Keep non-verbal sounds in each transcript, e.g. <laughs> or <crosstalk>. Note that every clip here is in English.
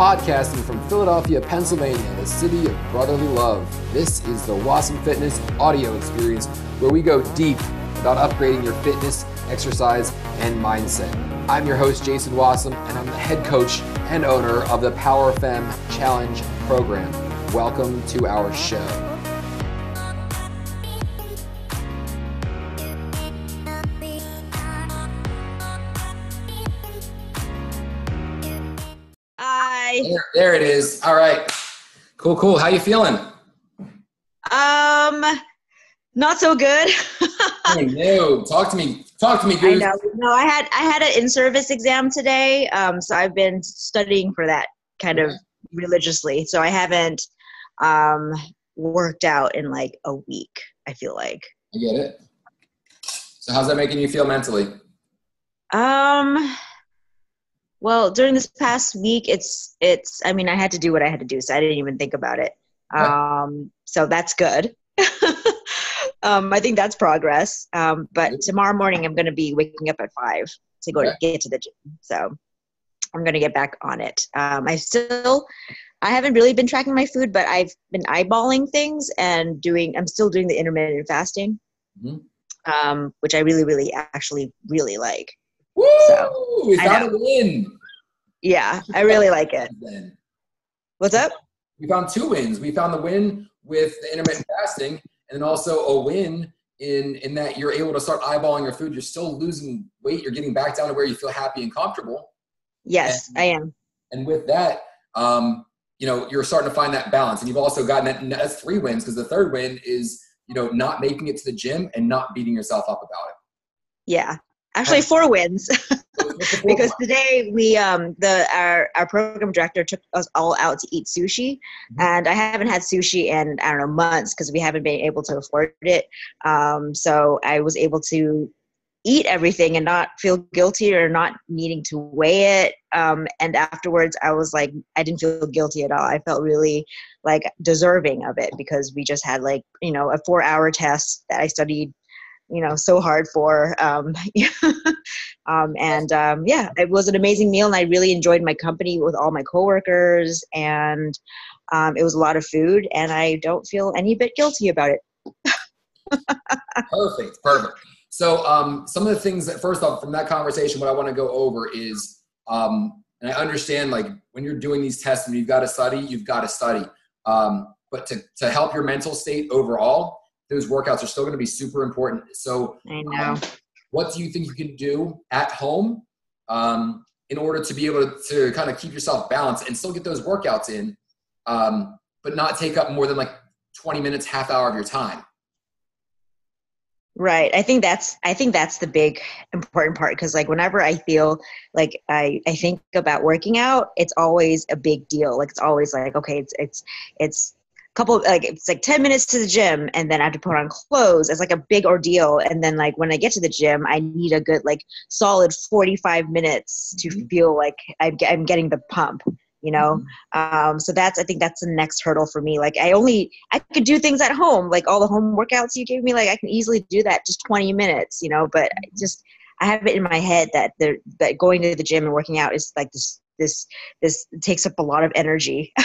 podcasting from Philadelphia, Pennsylvania, the city of brotherly love. This is the Wasm Fitness audio experience where we go deep about upgrading your fitness, exercise, and mindset. I'm your host, Jason Wasm, and I'm the head coach and owner of the Power Fem Challenge program. Welcome to our show. Hi. There, there it is. All right. Cool, cool. How you feeling? Um, not so good. I <laughs> know. Talk to me. Talk to me, I know. No, I had I had an in-service exam today. Um, so I've been studying for that kind of religiously. So I haven't um worked out in like a week. I feel like. I get it. So how's that making you feel mentally? Um. Well, during this past week, it's it's. I mean, I had to do what I had to do, so I didn't even think about it. Um. So that's good. <laughs> um, I think that's progress. Um, but tomorrow morning, I'm going to be waking up at five to go to get to the gym. So I'm going to get back on it. Um, I still, I haven't really been tracking my food, but I've been eyeballing things and doing. I'm still doing the intermittent fasting, Mhm. um, which I really, really, actually, really like. Woo! So, we found a win. Yeah, I really like it. What's up? We found two wins. We found the win with the intermittent fasting, and then also a win in in that you're able to start eyeballing your food. You're still losing weight. You're getting back down to where you feel happy and comfortable. Yes, I am. And with that, um, you know, you're starting to find that balance. And you've also gotten that. and That's three wins because the third win is you know not making it to the gym and not beating yourself up about it. Yeah, actually, four wins. <laughs> it. What's the fourth because today we um the our, our program director took us all out to eat sushi Mhm. and i haven't had sushi in i don't know months because we haven't been able to afford it um so i was able to eat everything and not feel guilty or not needing to weigh it um and afterwards i was like i didn't feel guilty at all i felt really like deserving of it because we just had like you know a four hour test that i studied you know so hard for um <laughs> um, and um, yeah, it was an amazing meal, and I really enjoyed my company with all my coworkers, and um, it was a lot of food, and I don't feel any bit guilty about it. <laughs> Perfect, perfect. So, um, some of the things that first off from that conversation, what I want to go over is, um, and I understand like when you're doing these tests and you've got to study, you've got to study. Um, but to to help your mental state overall, those workouts are still going to be super important. So, I know. um, what do you think you can do at home um, in order to be able to, to kind of keep yourself balanced and still get those workouts in, um, but not take up more than like 20 minutes, half hour of your time? Right. I think that's I think that's the big important part because like whenever I feel like I I think about working out, it's always a big deal. Like it's always like okay, it's it's it's couple like it's like 10 minutes to the gym and then I have to put on clothes. It's like a big ordeal and then like when I get to the gym, I need a good like solid 45 minutes to Mhm. feel like I'm, I'm getting the pump, you know? um, so that's i think that's the next hurdle for me like i only i could do things at home like all the home workouts you gave me like i can easily do that just 20 minutes you know but I just i have it in my head that the that going to the gym and working out is like this this this takes up a lot of energy <laughs>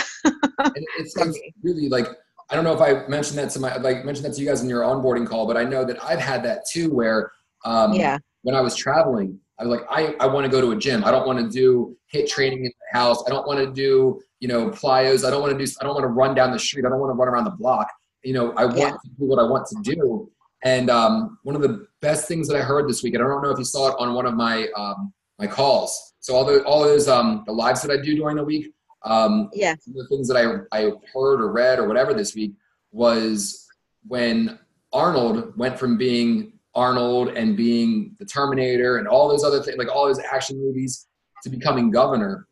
it's, for really like I don't know if I mentioned that to my like mentioned that to you guys in your onboarding call, but I know that I've had that too, where um, yeah when I was traveling, I was like, I, I want to go to a gym. I don't want to do HIIT training in the house. I don't want to do you know plyos. I don't want to do. I don't want to run down the street. I don't want to run around the block. You know, I want Yeah. to do what I want to do. And um, one of the best things that I heard this week, and I don't know if you saw it on one of my um, my calls. So all the all those um, the lives that I do during the week, um, yeah the things that I, I heard or read or whatever this week was when Arnold went from being Arnold and being the Terminator and all those other things, like all those action movies, to becoming governor.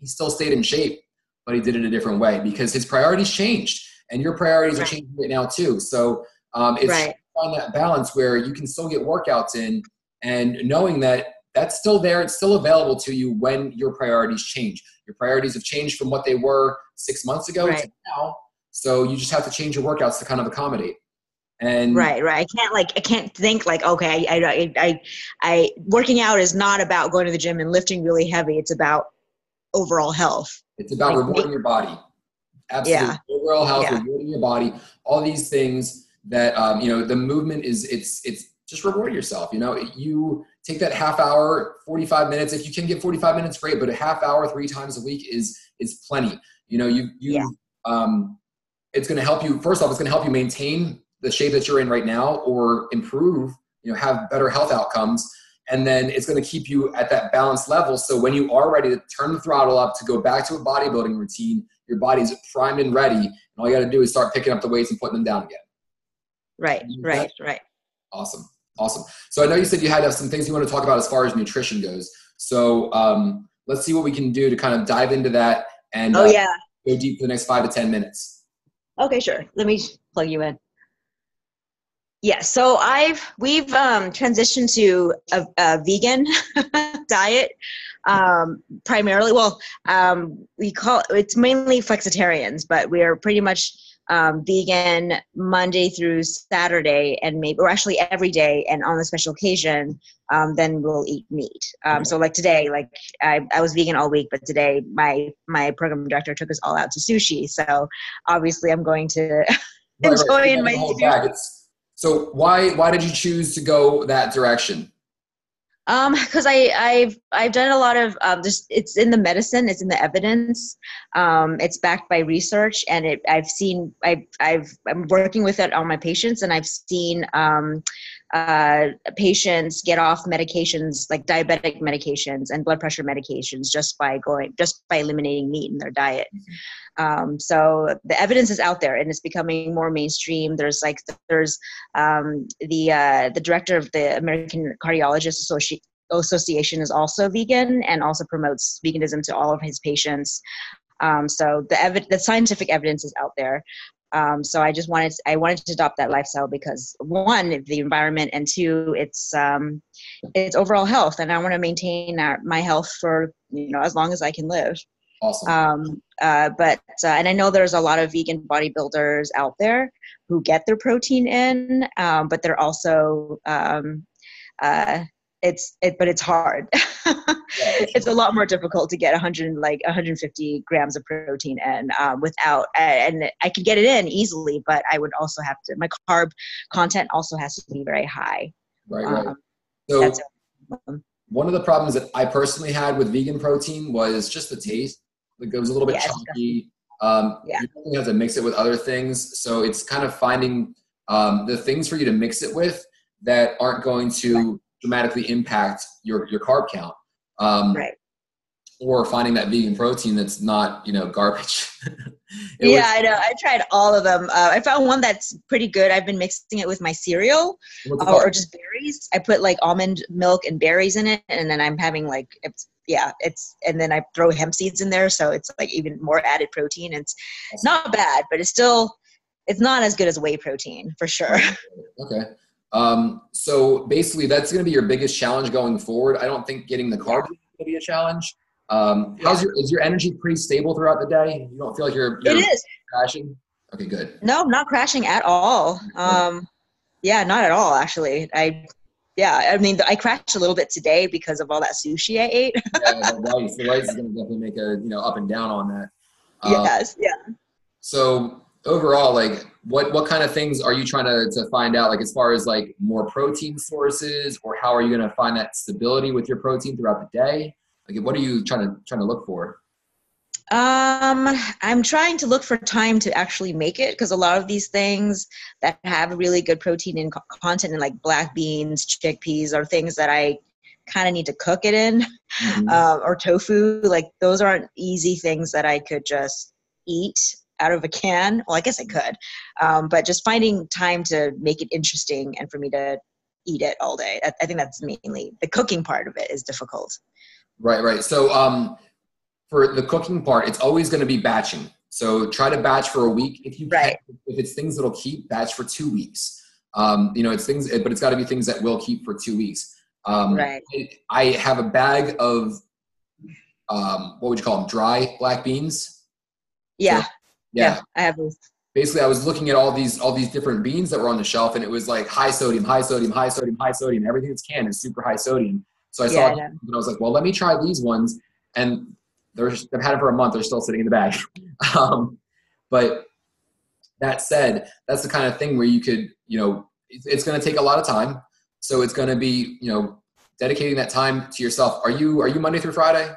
He still stayed in shape, but he did it a different way because his priorities changed, and your priorities are changing right now too. So um, it's Right. find that balance where you can still get workouts in, and knowing that that's still there, it's still available to you when your priorities change. Your priorities have changed from what they were six months ago to now. So you just have to change your workouts to kind of accommodate. And right right i can't like i can't think like okay I, I i i working out is not about going to the gym and lifting really heavy it's about overall health. It's about like, rewarding your body. Absolutely. Yeah. Overall health, yeah. rewarding your body, all these things that um, you know, the movement is it's it's just reward yourself. You know, you take that half hour, 45 minutes. If you can get 45 minutes, great, but a half hour three times a week is is plenty. You know, you you yeah. um it's gonna help you first off, it's gonna help you maintain the shape that you're in right now or improve, you know, have better health outcomes. And then it's going to keep you at that balanced level. So when you are ready to turn the throttle up to go back to a bodybuilding routine, your body's primed and ready. And all you got to do is start picking up the weights and putting them down again. Right, right, right. Awesome. Awesome. So I know you said you had some things you want to talk about as far as nutrition goes. So um, let's see what we can do to kind of dive into that and oh, uh, yeah. go deep for the next five to 10 minutes. Okay, sure. Let me plug you in. Yeah, so I've we've um, transitioned to a, a vegan <laughs> diet um, primarily. Well, um, we call it's mainly flexitarians, but we are pretty much um, vegan Monday through Saturday, and maybe or actually every day, and on a special occasion, um, then we'll eat meat. Um, so like today, like I, I was vegan all week, but today my my program director took us all out to sushi. So obviously, I'm going to <laughs> enjoy right. my. So why why did you choose to go that direction? Um, <laughs> because I I've I've done a lot of um, just it's in the medicine, it's in the evidence, um, it's backed by research, and it I've seen I've I've I'm working with it on my patients, and I've seen um, uh, patients get off medications like diabetic medications and blood pressure medications just by going just by eliminating meat in their diet. Um, so the evidence is out there and it's becoming more mainstream. There's like there's um, the uh, the director of the American Cardiologist Association association is also vegan and also promotes veganism to all of his patients um, so the ev- the scientific evidence is out there um, so I just wanted to, I wanted to adopt that lifestyle because one, the environment, and two, it's um, it's overall health, and I want to maintain our, my health for you know as long as I can live. Awesome. Um, uh, but uh, and I know there's a lot of vegan bodybuilders out there who get their protein in, um, but they're also um, uh, it's it but it's hard. <laughs> It's a lot more difficult to get 100 like 150 grams of protein in um, without and i could get it in easily but i would also have to my carb content also has to be very high. Right right. Um, so one of the problems that i personally had with vegan protein was just the taste. Like it was a little bit yes, chunky. Um, yeah. you have to mix it with other things. So it's kind of finding um, the things for you to mix it with that aren't going to dramatically impact your your carb count. Um, right. Or finding that vegan protein that's not, you know, garbage. <laughs> yeah, was, I know. I tried all of them. Uh, I found one that's pretty good. I've been mixing it with my cereal uh, or just berries. I put like almond milk and berries in it, and then I'm having like it's yeah, it's and then I throw hemp seeds in there, so it's like even more added protein. It's not bad, but it's still it's not as good as whey protein for sure. Okay. <laughs> Um, so basically, that's going to be your biggest challenge going forward. I don't think getting the carbs is going to be a challenge. Um, how's your is your energy pretty stable throughout the day? You don't feel like you're, you're it is crashing. Okay, good. No, not crashing at all. Um, yeah, not at all. Actually, I yeah, I mean, I crashed a little bit today because of all that sushi I ate. yeah, the <laughs> rice, the rice is going to definitely make a you know up and down on that. Um, yes, yeah. So overall, like what what kind of things are you trying to, to find out like as far as like more protein sources or how are you going to find that stability with your protein throughout the day? Like what are you trying to trying to look for? Um i'm trying to look for time to actually make it because a lot of these things that have really good protein in content and like black beans chickpeas are things that i kind of need to cook it in mm-hmm. uh, or tofu like those aren't easy things that i could just eat out of a can. Well, I guess I could, um, but just finding time to make it interesting and for me to eat it all day. I, I think that's mainly the cooking part of it is difficult. Right, right. So um, for the cooking part, it's always going to be batching. So try to batch for a week if you right. can. If it's things that'll keep, batch for two weeks. Um, you know, it's things, but it's got to be things that will keep for two weeks. Um, right. I have a bag of um, what would you call them? Dry black beans. Yeah. So yeah. yeah I have those. Basically, I was looking at all these all these different beans that were on the shelf, and it was like high sodium, high sodium, high sodium, high sodium. Everything that's canned is super high sodium. So I saw yeah, it, and I was like, well, let me try these ones. And they're just, they've had it for a month. They're still sitting in the bag. <laughs> um, but that said, that's the kind of thing where you could, you know, it's, it's going to take a lot of time. So it's going to be, you know, dedicating that time to yourself. Are you are you Monday through Friday?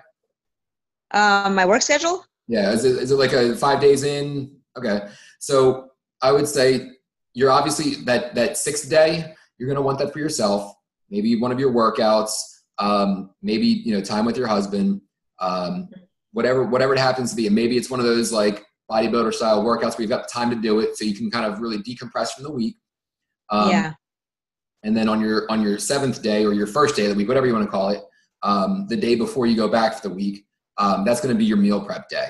Um, my work schedule. Yeah, is it, is it like a five days in? Okay, so I would say you're obviously that that sixth day you're going to want that for yourself. Maybe one of your workouts. Um, maybe you know time with your husband. Um, whatever whatever it happens to be. And maybe it's one of those like bodybuilder style workouts where you've got the time to do it, so you can kind of really decompress from the week. Um, yeah. And then on your on your seventh day or your first day of the week, whatever you want to call it, um, the day before you go back for the week, um, that's going to be your meal prep day.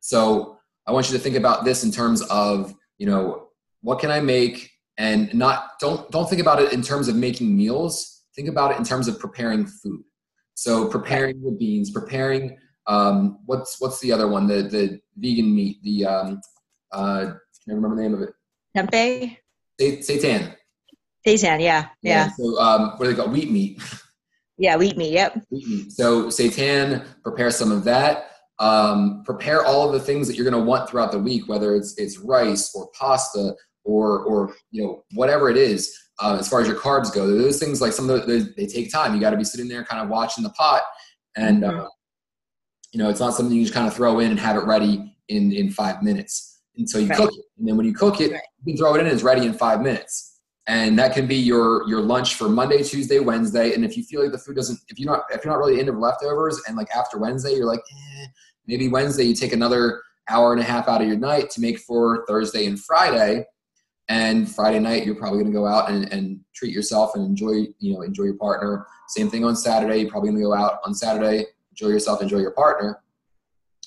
So I want you to think about this in terms of you know what can I make, and not don't don't think about it in terms of making meals. Think about it in terms of preparing food. So preparing the beans, preparing um, what's what's the other one? The the vegan meat. The um, uh, can I remember the name of it? Tempeh. Seitan. Seitan, yeah, yeah. yeah. So um, what do they call wheat meat? <laughs> Yeah, wheat meat. Yep. Wheat meat. So seitan, prepare some of that. Um, prepare all of the things that you're going to want throughout the week, whether it's it's rice or pasta or or you know whatever it is. Uh, as far as your carbs go, those things like some of those they take time. You got to be sitting there, kind of watching the pot, and mm-hmm. uh, you know it's not something you just kind of throw in and have it ready in in five minutes until you right. cook it. And then when you cook it, right. you can throw it in and it's ready in five minutes and that can be your your lunch for Monday, Tuesday, Wednesday. And if you feel like the food doesn't, if you're not if you're not really into leftovers, and like after Wednesday, you're like, eh, maybe Wednesday you take another hour and a half out of your night to make for Thursday and Friday. And Friday night, you're probably going to go out and, and treat yourself and enjoy you know enjoy your partner. Same thing on Saturday. You're probably going to go out on Saturday, enjoy yourself, enjoy your partner,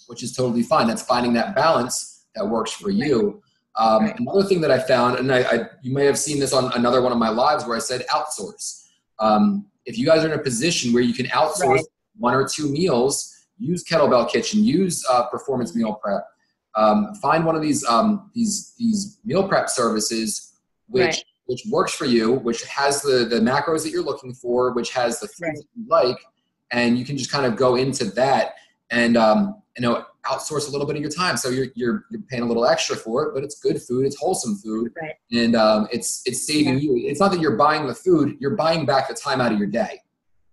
which is totally fine. That's finding that balance that works for you um, right. Another thing that I found, and I, I, you may have seen this on another one of my lives where I said outsource. Um, if you guys are in a position where you can outsource right. one or two meals, use Kettlebell Kitchen, use uh, Performance Meal Prep. Um, find one of these um, these these meal prep services which right. which works for you, which has the the macros that you're looking for, which has the things that you like, and you can just kind of go into that and um, you know outsource a little bit of your time. So you're, you're, you're paying a little extra for it, but it's good food. It's wholesome food. Right. And um, it's, it's saving yeah. you. It's not that you're buying the food, you're buying back the time out of your day.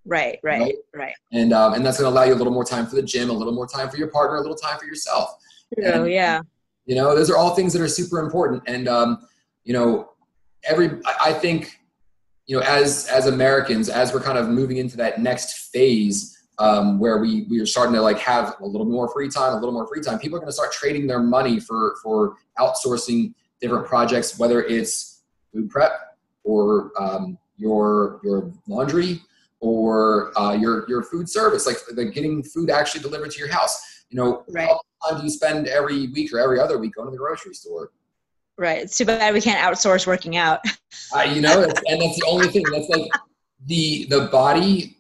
Right, right, right. right. And, um, and that's going to allow you a little more time for the gym, a little more time for your partner, a little time for yourself. Oh, yeah. You know, those are all things that are super important. And, um, you know, every, I think, you know, as, as Americans, as we're kind of moving into that next phase, um, where we we are starting to like have a little more free time, a little more free time. People are going to start trading their money for for outsourcing different projects, whether it's food prep or um, your your laundry or uh, your your food service, like the getting food actually delivered to your house. You know, right. how much time do you spend every week or every other week going to the grocery store? Right. It's too bad we can't outsource working out. uh, you know, and that's the only thing. That's like the the body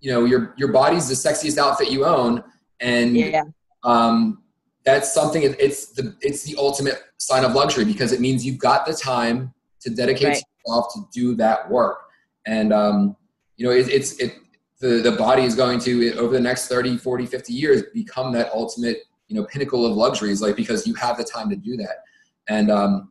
you know your your body's the sexiest outfit you own and yeah. um, that's something it's the it's the ultimate sign of luxury because it means you've got the time to dedicate right. yourself to do that work and um, you know it, it's it the, the body is going to over the next 30 40 50 years become that ultimate you know pinnacle of luxuries like because you have the time to do that and um,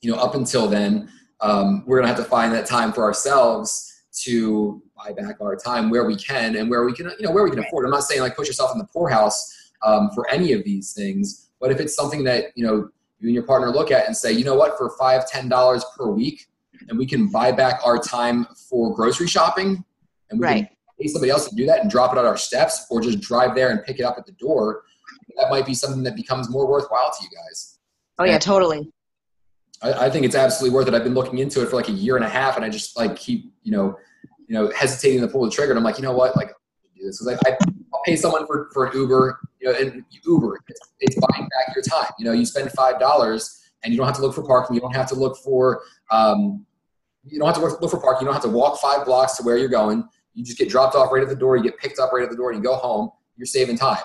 you know up until then um, we're gonna have to find that time for ourselves to buy back our time where we can and where we can, you know, where we can afford. I'm not saying like put yourself in the poorhouse um, for any of these things, but if it's something that you know you and your partner look at and say, you know what, for five, ten dollars per week, and we can buy back our time for grocery shopping, and we right. can pay somebody else to do that and drop it at our steps, or just drive there and pick it up at the door. That might be something that becomes more worthwhile to you guys. Oh yeah, and totally. I, I think it's absolutely worth it. I've been looking into it for like a year and a half, and I just like keep you know you know, hesitating to pull the trigger. And I'm like, you know what? Like, do this because I, I'll pay someone for, for an Uber, you know, and Uber, it's, it's buying back your time. You know, you spend five dollars and you don't have to look for parking. You don't have to look for, um, you don't have to look for parking. You don't have to walk five blocks to where you're going. You just get dropped off right at the door. You get picked up right at the door. And you go home. You're saving time.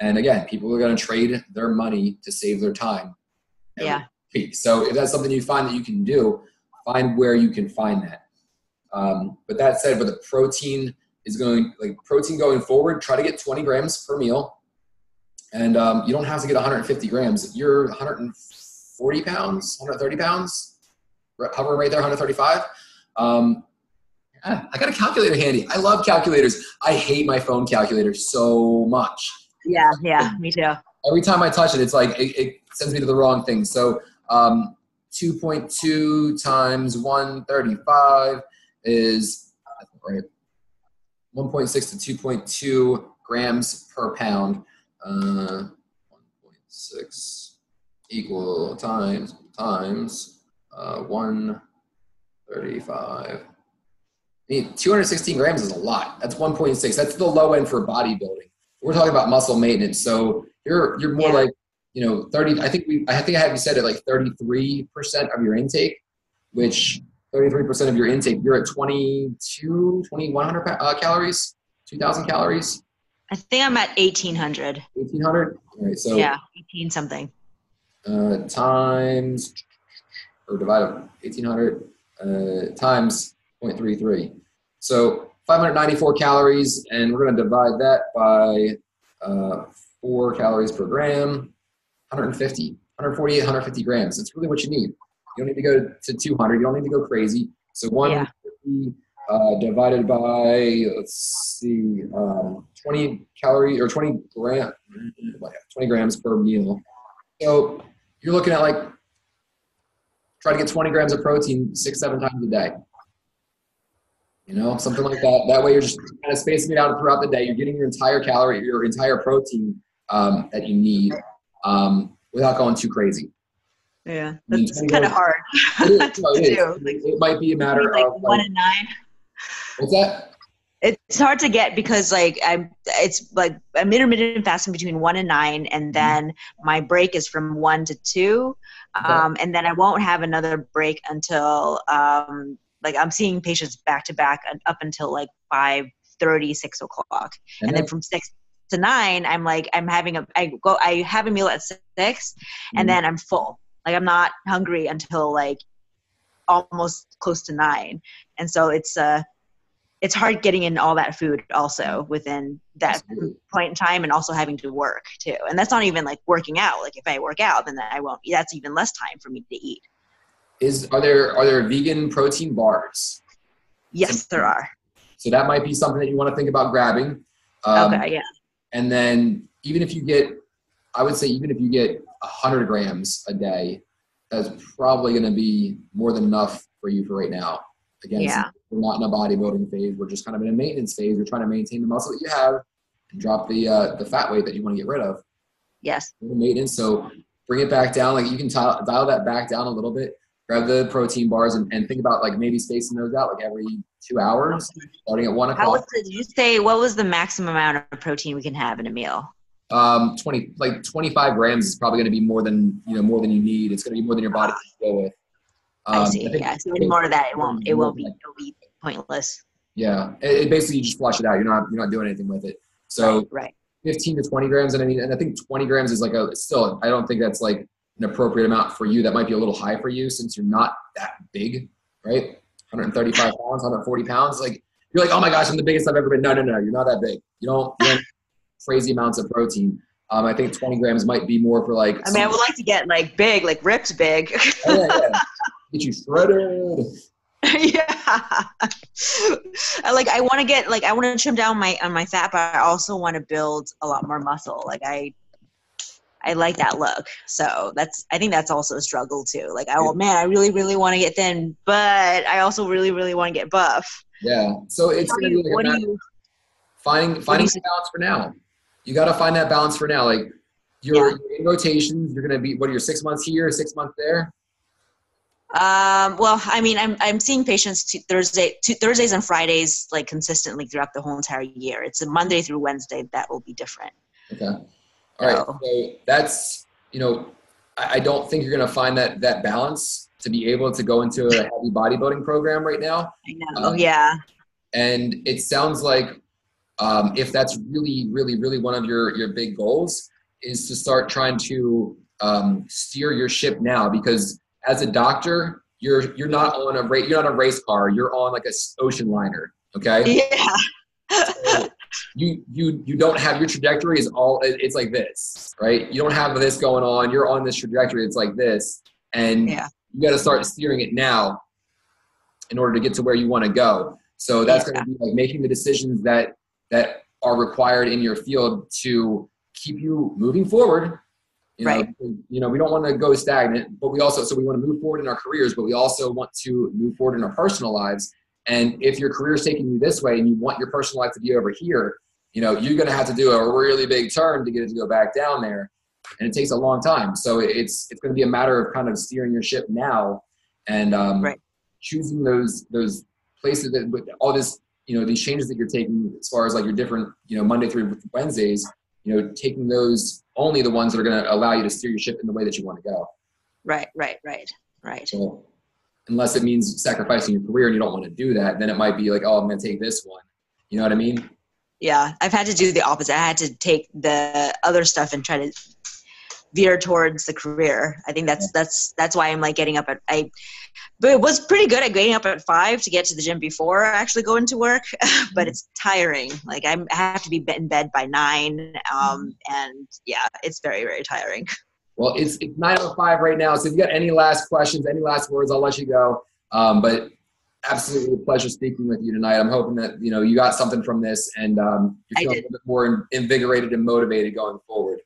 And again, people are going to trade their money to save their time. Yeah. Week. So if that's something you find that you can do, find where you can find that. Um, but that said, with a protein is going like protein going forward. Try to get 20 grams per meal, and um, you don't have to get 150 grams. You're 140 pounds, 130 pounds, hovering right there, 135. Um, yeah, I got a calculator handy. I love calculators. I hate my phone calculator so much. Yeah, yeah, me too. Every time I touch it, it's like it, it sends me to the wrong thing. So um, 2.2 times 135 is right 1.6 to 2.2 grams per pound. Uh, 1.6 equal times times uh, 135. I mean, 216 grams is a lot. That's 1.6. That's the low end for bodybuilding. We're talking about muscle maintenance. So you're you're more yeah. like you know 30. I think we I think I have you said it like 33 percent of your intake, which 33% of your intake, you're at 22, 2100 uh, calories, 2000 calories. I think I'm at 1800. 1800? All right, so. Yeah, 18 something. Uh, times, or divided 1800 uh, times 0.33. So 594 calories, and we're going to divide that by uh, four calories per gram, 150, 148, 150 grams. That's really what you need. You don't need to go to 200. You don't need to go crazy. So 150 yeah. uh, divided by, let's see, um, 20 calories or 20 gram, 20 grams per meal. So you're looking at like, try to get 20 grams of protein six, seven times a day. You know, something like that. That way you're just kind of spacing it out throughout the day. You're getting your entire calorie, your entire protein um, that you need um, without going too crazy. Yeah, that's kind of hard it, <laughs> to do. it might be a matter like of one like, and nine. What's that? It's hard to get because like I'm, it's like I'm intermittent fasting between one and nine, and mm-hmm. then mm-hmm. my break is from one to two, um, and then I won't have another break until um, like I'm seeing patients back to back up until like five thirty, six o'clock, and, and then from six to nine, I'm like I'm having a I go I have a meal at 6 mm-hmm. and then I'm full like I'm not hungry until like almost close to nine, and so it's uh it's hard getting in all that food also within that point in time and also having to work too. And that's not even like working out. Like if i work out then i won't that's even less time for me to eat. Is are there are there vegan protein bars? Yes there are. So that might be something that you want to think about grabbing. Um, okay yeah. and then even if you get i would say even if you get 100 grams a day, that's probably going to be more than enough for you for right now. Again, yeah. we're not in a bodybuilding phase. We're just kind of in a maintenance phase. We're trying to maintain the muscle that you have and drop the uh, the fat weight that you want to get rid of. Yes. Maintenance. So bring it back down. Like you can t- dial that back down a little bit. Grab the protein bars and, and think about like maybe spacing those out like every two hours, starting at one o'clock. How was the, did you say what was the maximum amount of protein we can have in a meal? Um, 20 like 25 grams is probably going to be more than you know more than you need it's going to be more than your body can go with um, I see. I yeah. So any more of that, it won't. It won't be. It'll be pointless. Yeah. It, it, basically you just flush it out. You're not. You're not doing anything with it. So right. 15 to 20 grams, and I mean, and I think 20 grams is like a still. I don't think that's like an appropriate amount for you. That might be a little high for you since you're not that big, right? 135 pounds, 140 pounds. Like you're like, oh my gosh, I'm the biggest I've ever been. No, no, no. You're not that big. You don't. You don't crazy amounts of protein. Um, I think 20 grams might be more for like. I mean, I would like to get like big, like ripped big. oh, <laughs> yeah, yeah. Get you shredded. <laughs> yeah. like I want to get like I want to trim down my on my fat, but I also want to build a lot more muscle. Like I, I like that look. So that's I think that's also a struggle too. Like oh man, I really really want to get thin, but I also really really want to get buff. Yeah. So it's gonna be like you, finding finding some balance for now you got to find that balance for now. Like you're, yeah. in rotations, you're going to be, what are your six months here, six months there? Um, well, I mean, I'm, I'm seeing patients two, Thursday, Thursdays and Fridays, like consistently throughout the whole entire year. It's a Monday through Wednesday. That will be different. Okay. All right. So, so that's, you know, I, I don't think you're going to find that, that balance to be able to go into a <laughs> heavy bodybuilding program right now. I know. Um, yeah. And it sounds like um, if that's really, really, really one of your your big goals, is to start trying to um, steer your ship now. Because as a doctor, you're you're not on a race. You're not a race car. You're on like a ocean liner. Okay. Yeah. you you you don't have your trajectory is all it's like this, right? You don't have this going on. You're on this trajectory. It's like this, and Yeah. you got to start steering it now in order to get to where you want to go. So that's Yeah. going to be like making the decisions that that are required in your field to keep you moving forward. You know, Right. you know, we don't want to go stagnant, but we also so we want to move forward in our careers, but we also want to move forward in our personal lives. And if your career is taking you this way and you want your personal life to be over here, you know, you're going to have to do a really big turn to get it to go back down there. And it takes a long time. So it's, it's going to be a matter of kind of steering your ship now and um, Right. choosing those, those places that with all this, you know, these changes that you're taking as far as like your different, you know, Monday through Wednesdays, you know, taking those only the ones that are going to allow you to steer your ship in the way that you want to go. Right, right, right, right. So unless it means sacrificing your career and you don't want to do that, then it might be like, oh, I'm going to take this one. You know what I mean? Yeah, I've had to do the opposite. I had to take the other stuff and try to veer towards the career. I think that's that's that's why I'm like getting up at I but it was pretty good at getting up at five to get to the gym before I actually going to work. <laughs> but it's tiring. Like I'm, I have to be in bed by nine. Um, and yeah, it's very very tiring. Well, it's, it's 9.05 right now. So if you got any last questions, any last words, I'll let you go. Um, but absolutely a pleasure speaking with you tonight. I'm hoping that, you know, you got something from this and um, you're feeling a little bit more invigorated and motivated going forward.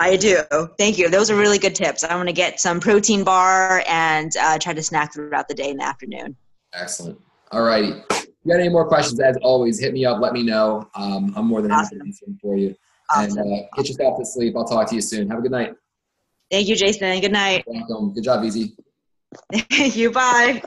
I do. Thank you. Those are really good tips. I'm going to get some protein bar and uh, try to snack throughout the day and the afternoon. Excellent. All righty. If you got any more questions, as always, hit me up. Let me know. Um, I'm more than happy to answer them for you. Awesome. And uh, get yourself to sleep. I'll talk to you soon. Have a good night. Thank you, Jason. Good night. Welcome. Good job, Easy. Thank <laughs> you. Bye.